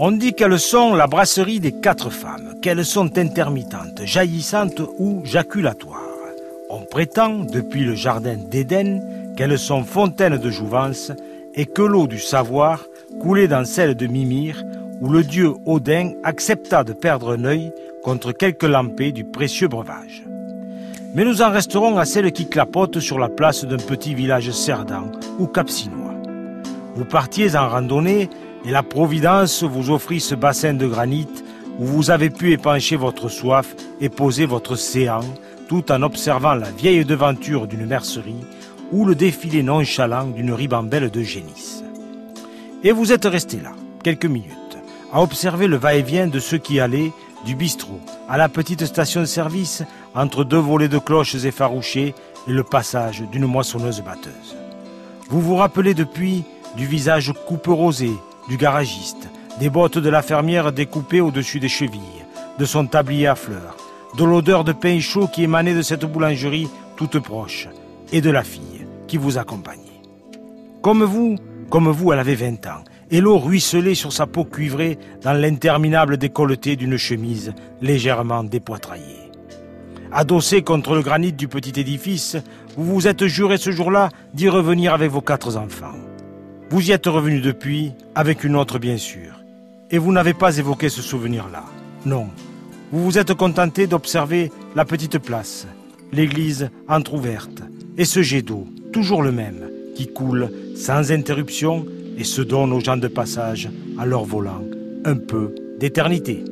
On dit qu'elles sont la brasserie des quatre femmes, qu'elles sont intermittentes, jaillissantes ou jaculatoires. On prétend, depuis le jardin d'Éden, qu'elles sont fontaines de jouvence et que l'eau du savoir coulait dans celle de Mimir, où le dieu Odin accepta de perdre un œil contre quelques lampées du précieux breuvage. Mais nous en resterons à celle qui clapote sur la place d'un petit village cerdan ou capsinois. Vous partiez en randonnée et la Providence vous offrit ce bassin de granit où vous avez pu épancher votre soif et poser votre séant tout en observant la vieille devanture d'une mercerie ou le défilé nonchalant d'une ribambelle de génisse. Et vous êtes resté là, quelques minutes, à observer le va-et-vient de ceux qui allaient du bistrot à la petite station de service entre deux volets de cloches effarouchées et le passage d'une moissonneuse batteuse. Vous vous rappelez depuis du visage coupe rosé du garagiste, des bottes de la fermière découpées au-dessus des chevilles, de son tablier à fleurs, de l'odeur de pain chaud qui émanait de cette boulangerie toute proche, et de la fille qui vous accompagnait. Comme vous, comme vous, elle avait vingt ans, et l'eau ruisselait sur sa peau cuivrée dans l'interminable décolleté d'une chemise légèrement dépoitraillée. Adossé contre le granit du petit édifice, vous vous êtes juré ce jour-là d'y revenir avec vos quatre enfants. Vous y êtes revenu depuis, avec une autre bien sûr, et vous n'avez pas évoqué ce souvenir-là. Non, vous vous êtes contenté d'observer la petite place, l'église entr'ouverte, et ce jet d'eau, toujours le même, qui coule sans interruption et se donne aux gens de passage, à leur volant, un peu d'éternité.